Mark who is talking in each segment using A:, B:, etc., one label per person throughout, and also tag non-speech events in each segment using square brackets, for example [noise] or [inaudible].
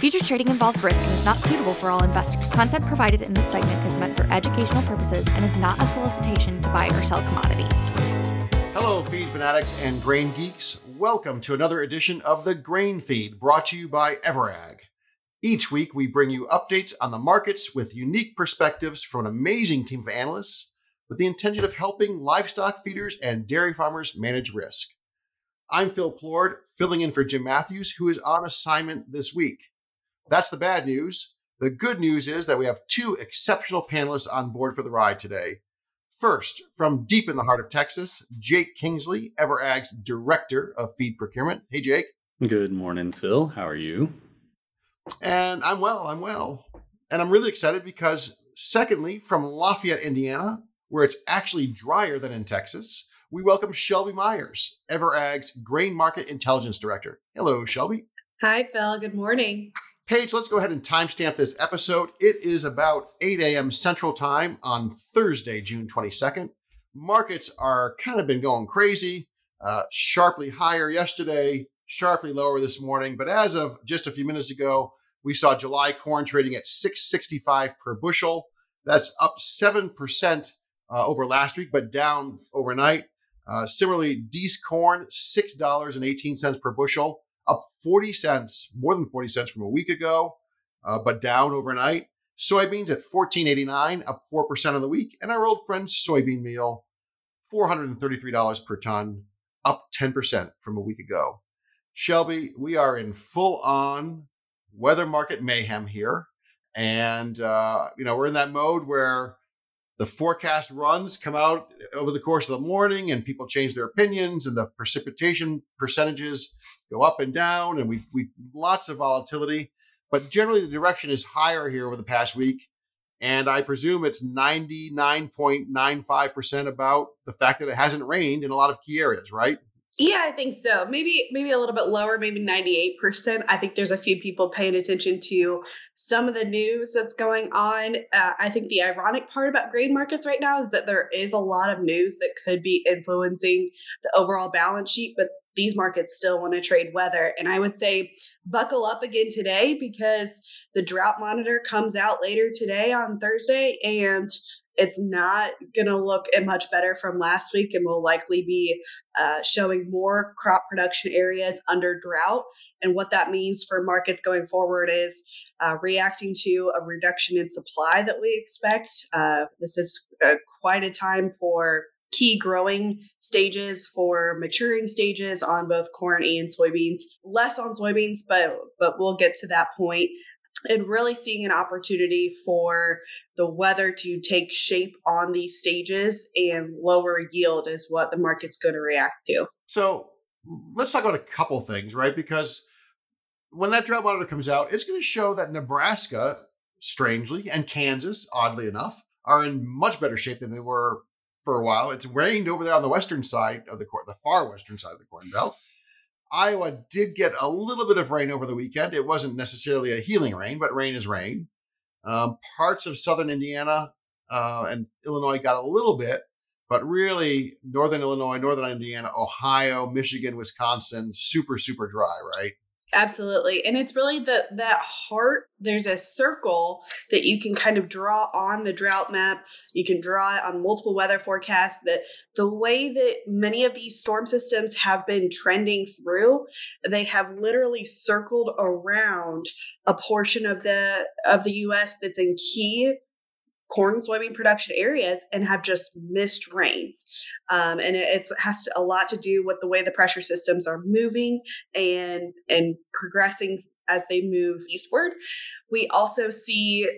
A: Future trading involves risk and is not suitable for all investors. Content provided in this segment is meant for educational purposes and is not a solicitation to buy or sell commodities.
B: Hello, feed fanatics and grain geeks. Welcome to another edition of the Grain Feed brought to you by Everag. Each week, we bring you updates on the markets with unique perspectives from an amazing team of analysts with the intention of helping livestock feeders and dairy farmers manage risk. I'm Phil Plourd, filling in for Jim Matthews, who is on assignment this week. That's the bad news. The good news is that we have two exceptional panelists on board for the ride today. First, from deep in the heart of Texas, Jake Kingsley, Everag's Director of Feed Procurement. Hey, Jake.
C: Good morning, Phil. How are you?
B: And I'm well, I'm well. And I'm really excited because, secondly, from Lafayette, Indiana, where it's actually drier than in Texas, we welcome Shelby Myers, Everag's Grain Market Intelligence Director. Hello, Shelby.
D: Hi, Phil. Good morning.
B: Paige, let's go ahead and timestamp this episode. It is about 8 a.m. Central Time on Thursday, June 22nd. Markets are kind of been going crazy, uh, sharply higher yesterday, sharply lower this morning. But as of just a few minutes ago, we saw July corn trading at 665 per bushel. That's up 7% uh, over last week, but down overnight. Uh, similarly, Dees corn, $6.18 per bushel up 40 cents, more than 40 cents from a week ago, uh, but down overnight. Soybeans at 14.89, up 4% on the week. And our old friend soybean meal, $433 per ton, up 10% from a week ago. Shelby, we are in full on weather market mayhem here. And, uh, you know, we're in that mode where the forecast runs come out over the course of the morning and people change their opinions and the precipitation percentages go up and down, and we we lots of volatility. But generally, the direction is higher here over the past week, and I presume it's ninety nine point nine five percent about the fact that it hasn't rained in a lot of key areas, right?
D: Yeah, I think so. Maybe maybe a little bit lower, maybe 98%. I think there's a few people paying attention to some of the news that's going on. Uh, I think the ironic part about grain markets right now is that there is a lot of news that could be influencing the overall balance sheet, but these markets still want to trade weather. And I would say buckle up again today because the drought monitor comes out later today on Thursday and it's not going to look much better from last week and will likely be uh, showing more crop production areas under drought. And what that means for markets going forward is uh, reacting to a reduction in supply that we expect. Uh, this is uh, quite a time for key growing stages for maturing stages on both corn and soybeans less on soybeans but but we'll get to that point and really seeing an opportunity for the weather to take shape on these stages and lower yield is what the market's going to react to.
B: So let's talk about a couple things right? Because when that drought monitor comes out it's going to show that nebraska strangely and kansas oddly enough are in much better shape than they were for a while. It's rained over there on the western side of the corn, the far western side of the Corn Belt. Iowa did get a little bit of rain over the weekend. It wasn't necessarily a healing rain, but rain is rain. Um, parts of southern Indiana uh, and Illinois got a little bit, but really northern Illinois, northern Indiana, Ohio, Michigan, Wisconsin, super super dry, right?
D: Absolutely. And it's really the that heart, there's a circle that you can kind of draw on the drought map. You can draw it on multiple weather forecasts that the way that many of these storm systems have been trending through, they have literally circled around a portion of the of the US that's in key corn and soybean production areas and have just missed rains. Um, and it has to, a lot to do with the way the pressure systems are moving and and progressing as they move eastward. We also see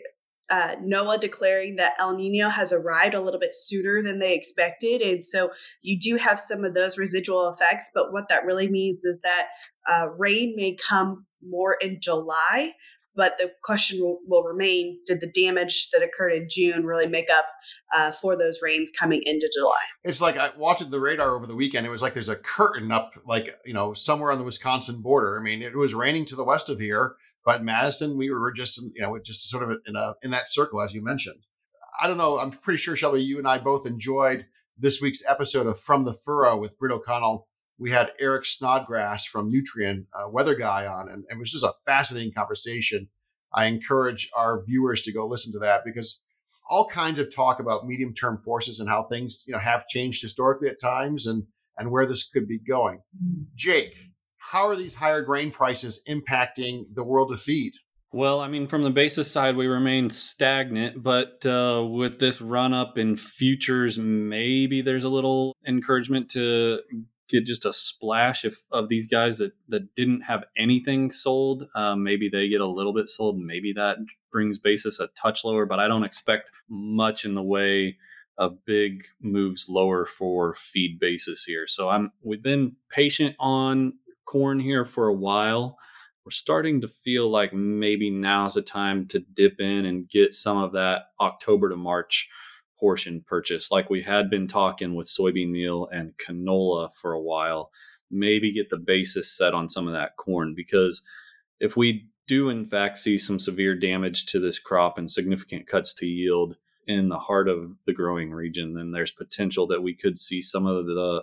D: uh, NOAA declaring that El Nino has arrived a little bit sooner than they expected. And so you do have some of those residual effects. But what that really means is that uh, rain may come more in July, but the question will, will, remain did the damage that occurred in June really make up uh, for those rains coming into July?
B: It's like I watched the radar over the weekend. It was like there's a curtain up, like, you know, somewhere on the Wisconsin border. I mean, it was raining to the west of here, but Madison, we were just, you know, just sort of in, a, in that circle, as you mentioned. I don't know. I'm pretty sure, Shelby, you and I both enjoyed this week's episode of From the Furrow with Britt O'Connell we had Eric Snodgrass from Nutrien, uh, weather guy, on, and, and it was just a fascinating conversation. I encourage our viewers to go listen to that because all kinds of talk about medium term forces and how things you know have changed historically at times and and where this could be going. Mm-hmm. Jake, how are these higher grain prices impacting the world of feed?
C: Well, I mean, from the basis side, we remain stagnant, but uh, with this run up in futures, maybe there's a little encouragement to get just a splash if, of these guys that, that didn't have anything sold. Um, maybe they get a little bit sold. Maybe that brings basis a touch lower, but I don't expect much in the way of big moves lower for feed basis here. So I'm we've been patient on corn here for a while. We're starting to feel like maybe now's the time to dip in and get some of that October to March portion purchase, like we had been talking with soybean meal and canola for a while. Maybe get the basis set on some of that corn because if we do in fact see some severe damage to this crop and significant cuts to yield in the heart of the growing region, then there's potential that we could see some of the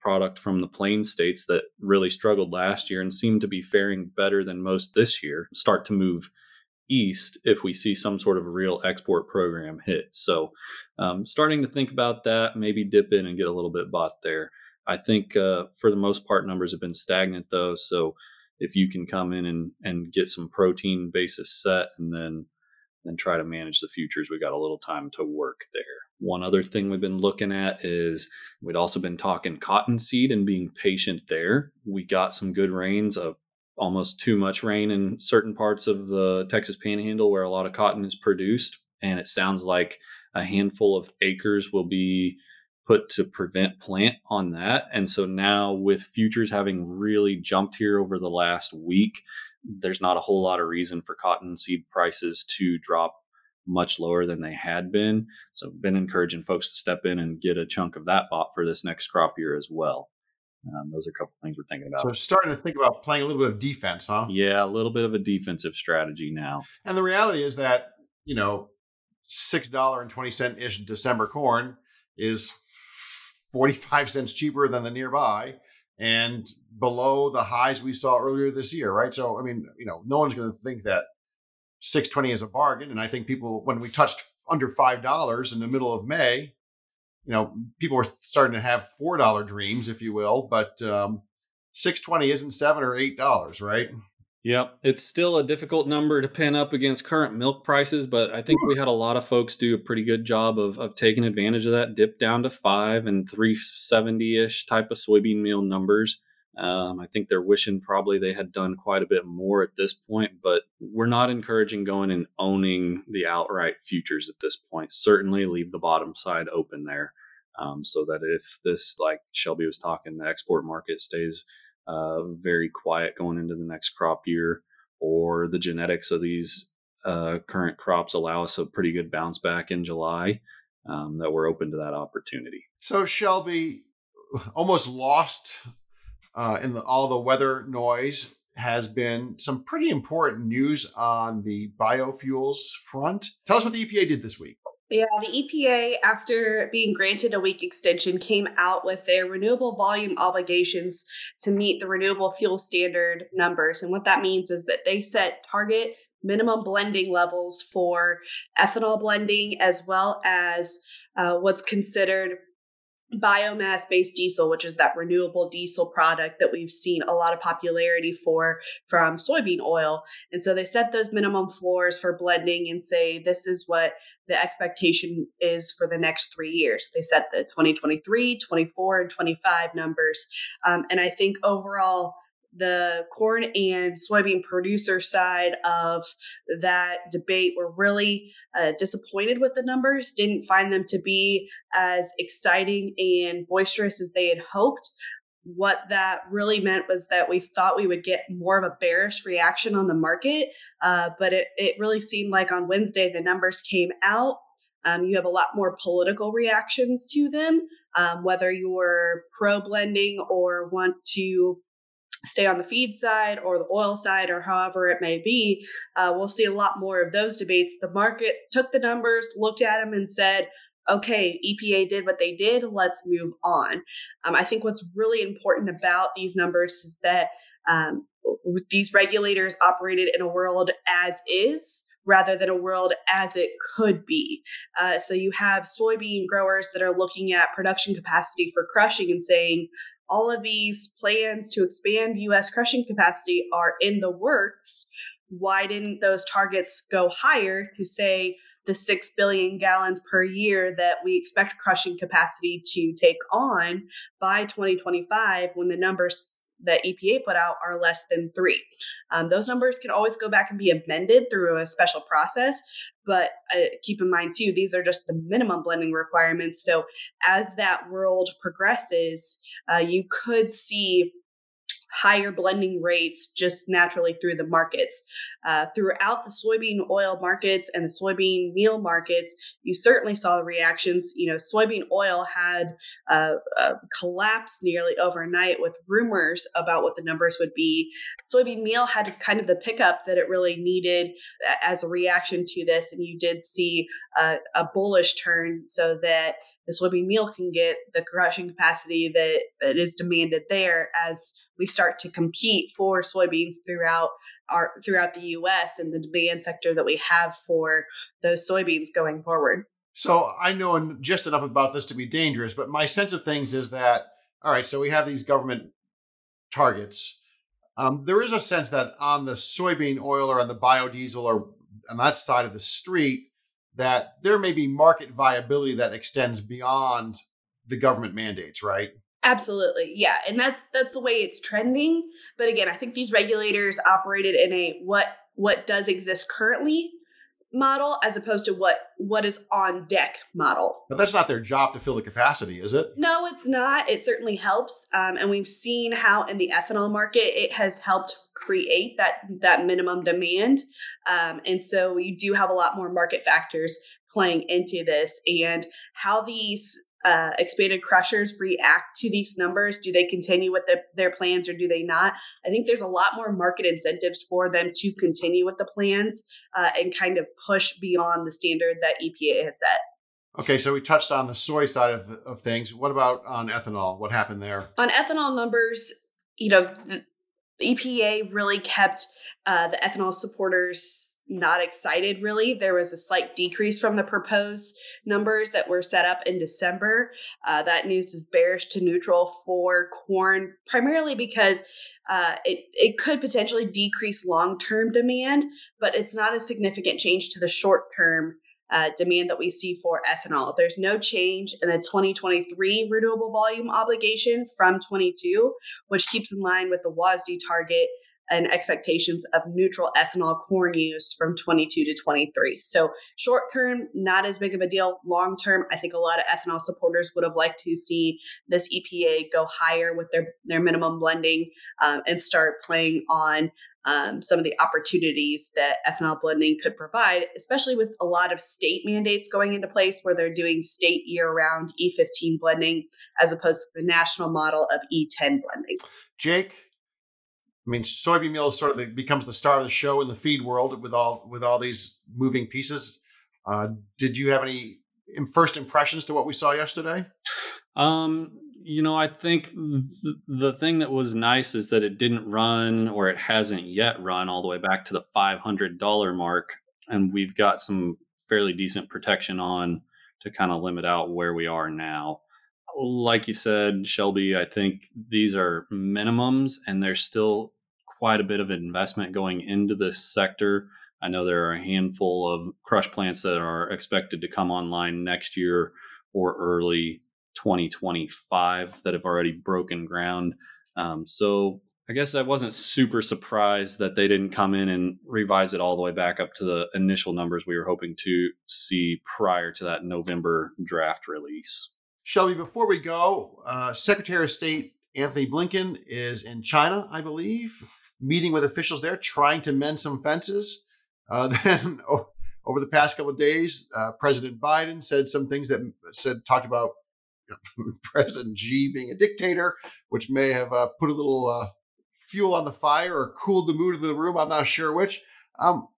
C: product from the plain states that really struggled last year and seem to be faring better than most this year start to move east if we see some sort of real export program hit. So, um, starting to think about that, maybe dip in and get a little bit bought there. I think uh, for the most part, numbers have been stagnant though. So, if you can come in and, and get some protein basis set and then then try to manage the futures, we got a little time to work there. One other thing we've been looking at is we'd also been talking cottonseed and being patient there. We got some good rains, of almost too much rain in certain parts of the Texas panhandle where a lot of cotton is produced. And it sounds like a handful of acres will be put to prevent plant on that. And so now, with futures having really jumped here over the last week, there's not a whole lot of reason for cotton seed prices to drop much lower than they had been. So, been encouraging folks to step in and get a chunk of that bought for this next crop year as well. Um, those are a couple things we're thinking about.
B: So, starting to think about playing a little bit of defense, huh?
C: Yeah, a little bit of a defensive strategy now.
B: And the reality is that you know, six dollar and twenty cent ish December corn is forty five cents cheaper than the nearby and below the highs we saw earlier this year, right? So, I mean, you know, no one's going to think that 620 is a bargain. And I think people, when we touched under $5 in the middle of May, you know, people were starting to have $4 dreams, if you will, but um, 620 isn't seven or $8, right?
C: Yep. It's still a difficult number to pin up against current milk prices, but I think we had a lot of folks do a pretty good job of, of taking advantage of that dip down to five and 370 ish type of soybean meal numbers. Um, I think they're wishing probably they had done quite a bit more at this point, but we're not encouraging going and owning the outright futures at this point. Certainly leave the bottom side open there um, so that if this, like Shelby was talking, the export market stays uh, very quiet going into the next crop year, or the genetics of these uh, current crops allow us a pretty good bounce back in July, um, that we're open to that opportunity.
B: So Shelby, almost lost uh, in the, all the weather noise has been some pretty important news on the biofuels front. Tell us what the EPA did this week.
D: Yeah, the EPA, after being granted a week extension, came out with their renewable volume obligations to meet the renewable fuel standard numbers. And what that means is that they set target minimum blending levels for ethanol blending as well as uh, what's considered biomass based diesel, which is that renewable diesel product that we've seen a lot of popularity for from soybean oil. And so they set those minimum floors for blending and say this is what the expectation is for the next three years. They set the 2023, 24, and 25 numbers. Um, and I think overall, the corn and soybean producer side of that debate were really uh, disappointed with the numbers, didn't find them to be as exciting and boisterous as they had hoped. What that really meant was that we thought we would get more of a bearish reaction on the market, uh, but it, it really seemed like on Wednesday the numbers came out. Um, you have a lot more political reactions to them, um, whether you're pro blending or want to stay on the feed side or the oil side or however it may be, uh, we'll see a lot more of those debates. The market took the numbers, looked at them, and said, okay, EPA did what they did, let's move on. Um, I think what's really important about these numbers is that um, these regulators operated in a world as is rather than a world as it could be. Uh, so you have soybean growers that are looking at production capacity for crushing and saying, all of these plans to expand US crushing capacity are in the works. Why didn't those targets go higher to say the 6 billion gallons per year that we expect crushing capacity to take on by 2025 when the numbers that EPA put out are less than three. Um, those numbers can always go back and be amended through a special process, but uh, keep in mind too, these are just the minimum blending requirements. So as that world progresses, uh, you could see higher blending rates just naturally through the markets. Uh, throughout the soybean oil markets and the soybean meal markets, you certainly saw the reactions. You know, soybean oil had uh, uh, collapsed nearly overnight with rumors about what the numbers would be. Soybean meal had kind of the pickup that it really needed as a reaction to this, and you did see a, a bullish turn so that the soybean meal can get the crushing capacity that, that is demanded there as we start to compete for soybeans throughout our throughout the US and the demand sector that we have for those soybeans going forward.
B: So I know just enough about this to be dangerous, but my sense of things is that all right, so we have these government targets. Um, there is a sense that on the soybean oil or on the biodiesel or on that side of the street, that there may be market viability that extends beyond the government mandates, right?
D: Absolutely. Yeah. And that's that's the way it's trending. But again, I think these regulators operated in a what what does exist currently model as opposed to what what is on deck model.
B: But that's not their job to fill the capacity, is it?
D: No, it's not. It certainly helps, um, and we've seen how in the ethanol market it has helped create that that minimum demand, um, and so you do have a lot more market factors playing into this and how these uh, expanded crushers react to these numbers? Do they continue with the, their plans or do they not? I think there's a lot more market incentives for them to continue with the plans uh, and kind of push beyond the standard that EPA has set.
B: Okay, so we touched on the soy side of, of things. What about on ethanol? What happened there?
D: On ethanol numbers, you know, the EPA really kept uh, the ethanol supporters not excited really. There was a slight decrease from the proposed numbers that were set up in December. Uh, that news is bearish to neutral for corn, primarily because uh, it, it could potentially decrease long term demand, but it's not a significant change to the short term. Uh, demand that we see for ethanol. There's no change in the 2023 renewable volume obligation from 22, which keeps in line with the WASDE target and expectations of neutral ethanol corn use from 22 to 23. So, short term, not as big of a deal. Long term, I think a lot of ethanol supporters would have liked to see this EPA go higher with their, their minimum blending um, and start playing on um, some of the opportunities that ethanol blending could provide, especially with a lot of state mandates going into place where they're doing state year round E15 blending as opposed to the national model of E10 blending.
B: Jake, I mean, soybean meal sort of becomes the star of the show in the feed world with all with all these moving pieces. Uh, did you have any first impressions to what we saw yesterday?
C: Um, you know, I think th- the thing that was nice is that it didn't run, or it hasn't yet run, all the way back to the five hundred dollar mark, and we've got some fairly decent protection on to kind of limit out where we are now like you said, Shelby, I think these are minimums and there's still quite a bit of investment going into this sector. I know there are a handful of crush plants that are expected to come online next year or early 2025 that have already broken ground. Um, so I guess I wasn't super surprised that they didn't come in and revise it all the way back up to the initial numbers we were hoping to see prior to that November draft release.
B: Shelby, before we go, uh, Secretary of State Antony Blinken is in China, I believe meeting with officials there, trying to mend some fences. Uh, [laughs] then over the past couple of days, uh, President Biden said some things that said talked about [laughs] President Xi being a dictator, which may have uh, put a little uh, fuel on the fire or cooled the mood of the room. I'm not sure which. Um,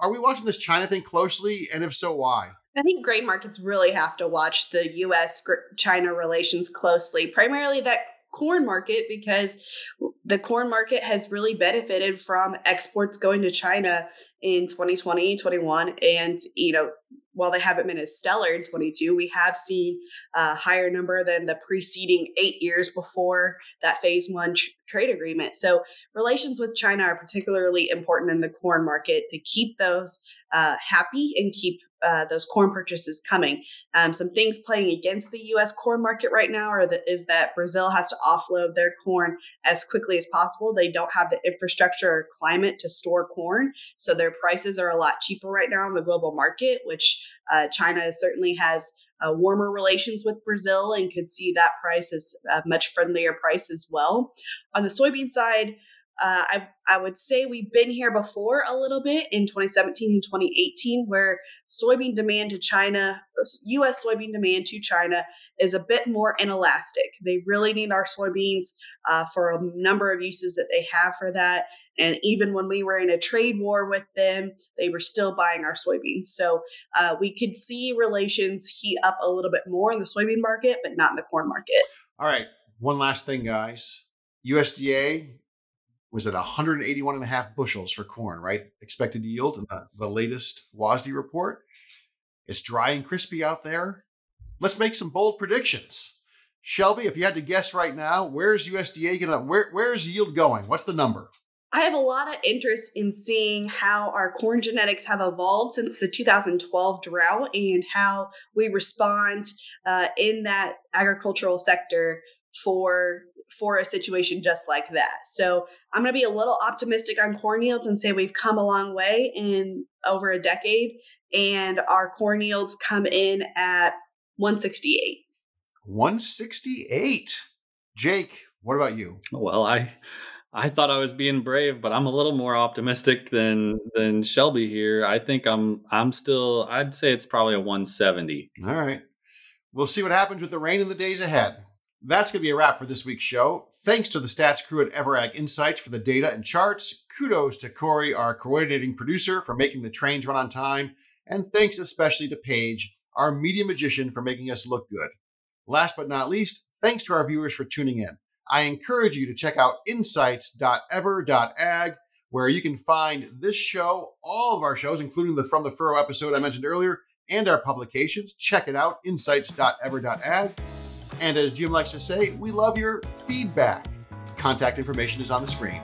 B: are we watching this China thing closely, and if so, why?
D: I think grain markets really have to watch the US China relations closely, primarily that corn market, because the corn market has really benefited from exports going to China in 2020, 21. And, you know, while they haven't been as stellar in 22, we have seen a higher number than the preceding eight years before that phase one tr- trade agreement. So relations with China are particularly important in the corn market to keep those uh, happy and keep uh, those corn purchases coming. Um, some things playing against the U.S. corn market right now are that is that Brazil has to offload their corn as quickly as possible. They don't have the infrastructure or climate to store corn, so their prices are a lot cheaper right now on the global market. Which uh, China certainly has uh, warmer relations with Brazil and could see that price as a much friendlier price as well. On the soybean side. Uh, I, I would say we've been here before a little bit in 2017 and 2018, where soybean demand to China, U.S. soybean demand to China is a bit more inelastic. They really need our soybeans uh, for a number of uses that they have for that. And even when we were in a trade war with them, they were still buying our soybeans. So uh, we could see relations heat up a little bit more in the soybean market, but not in the corn market.
B: All right. One last thing, guys. USDA was at 181 and a half bushels for corn, right? Expected yield in the, latest WASDE report. It's dry and crispy out there. Let's make some bold predictions. Shelby, if you had to guess right now, where's USDA gonna where where's yield going? What's the number?
D: I have a lot of interest in seeing how our corn genetics have evolved since the 2012 drought and how we respond uh, in that agricultural sector for for a situation just like that. So I'm going to be a little optimistic on corn yields and say we've come a long way in over a decade, and our corn yields come in at 168.
B: 168. Jake, what about you?
C: Well, I I thought I was being brave, but I'm a little more optimistic than than Shelby here. I think I'm I'm still I'd say it's probably a 170.
B: All right. We'll see what happens with the rain in the days ahead. That's going to be a wrap for this week's show. Thanks to the stats crew at EverAg Insights for the data and charts. Kudos to Corey, our coordinating producer, for making the trains run on time. And thanks especially to Paige, our media magician, for making us look good. Last but not least, thanks to our viewers for tuning in. I encourage you to check out insights.ever.ag, where you can find this show, all of our shows, including the From the Furrow episode I mentioned earlier, and our publications. Check it out, insights.ever.ag. And as Jim likes to say, we love your feedback. Contact information is on the screen.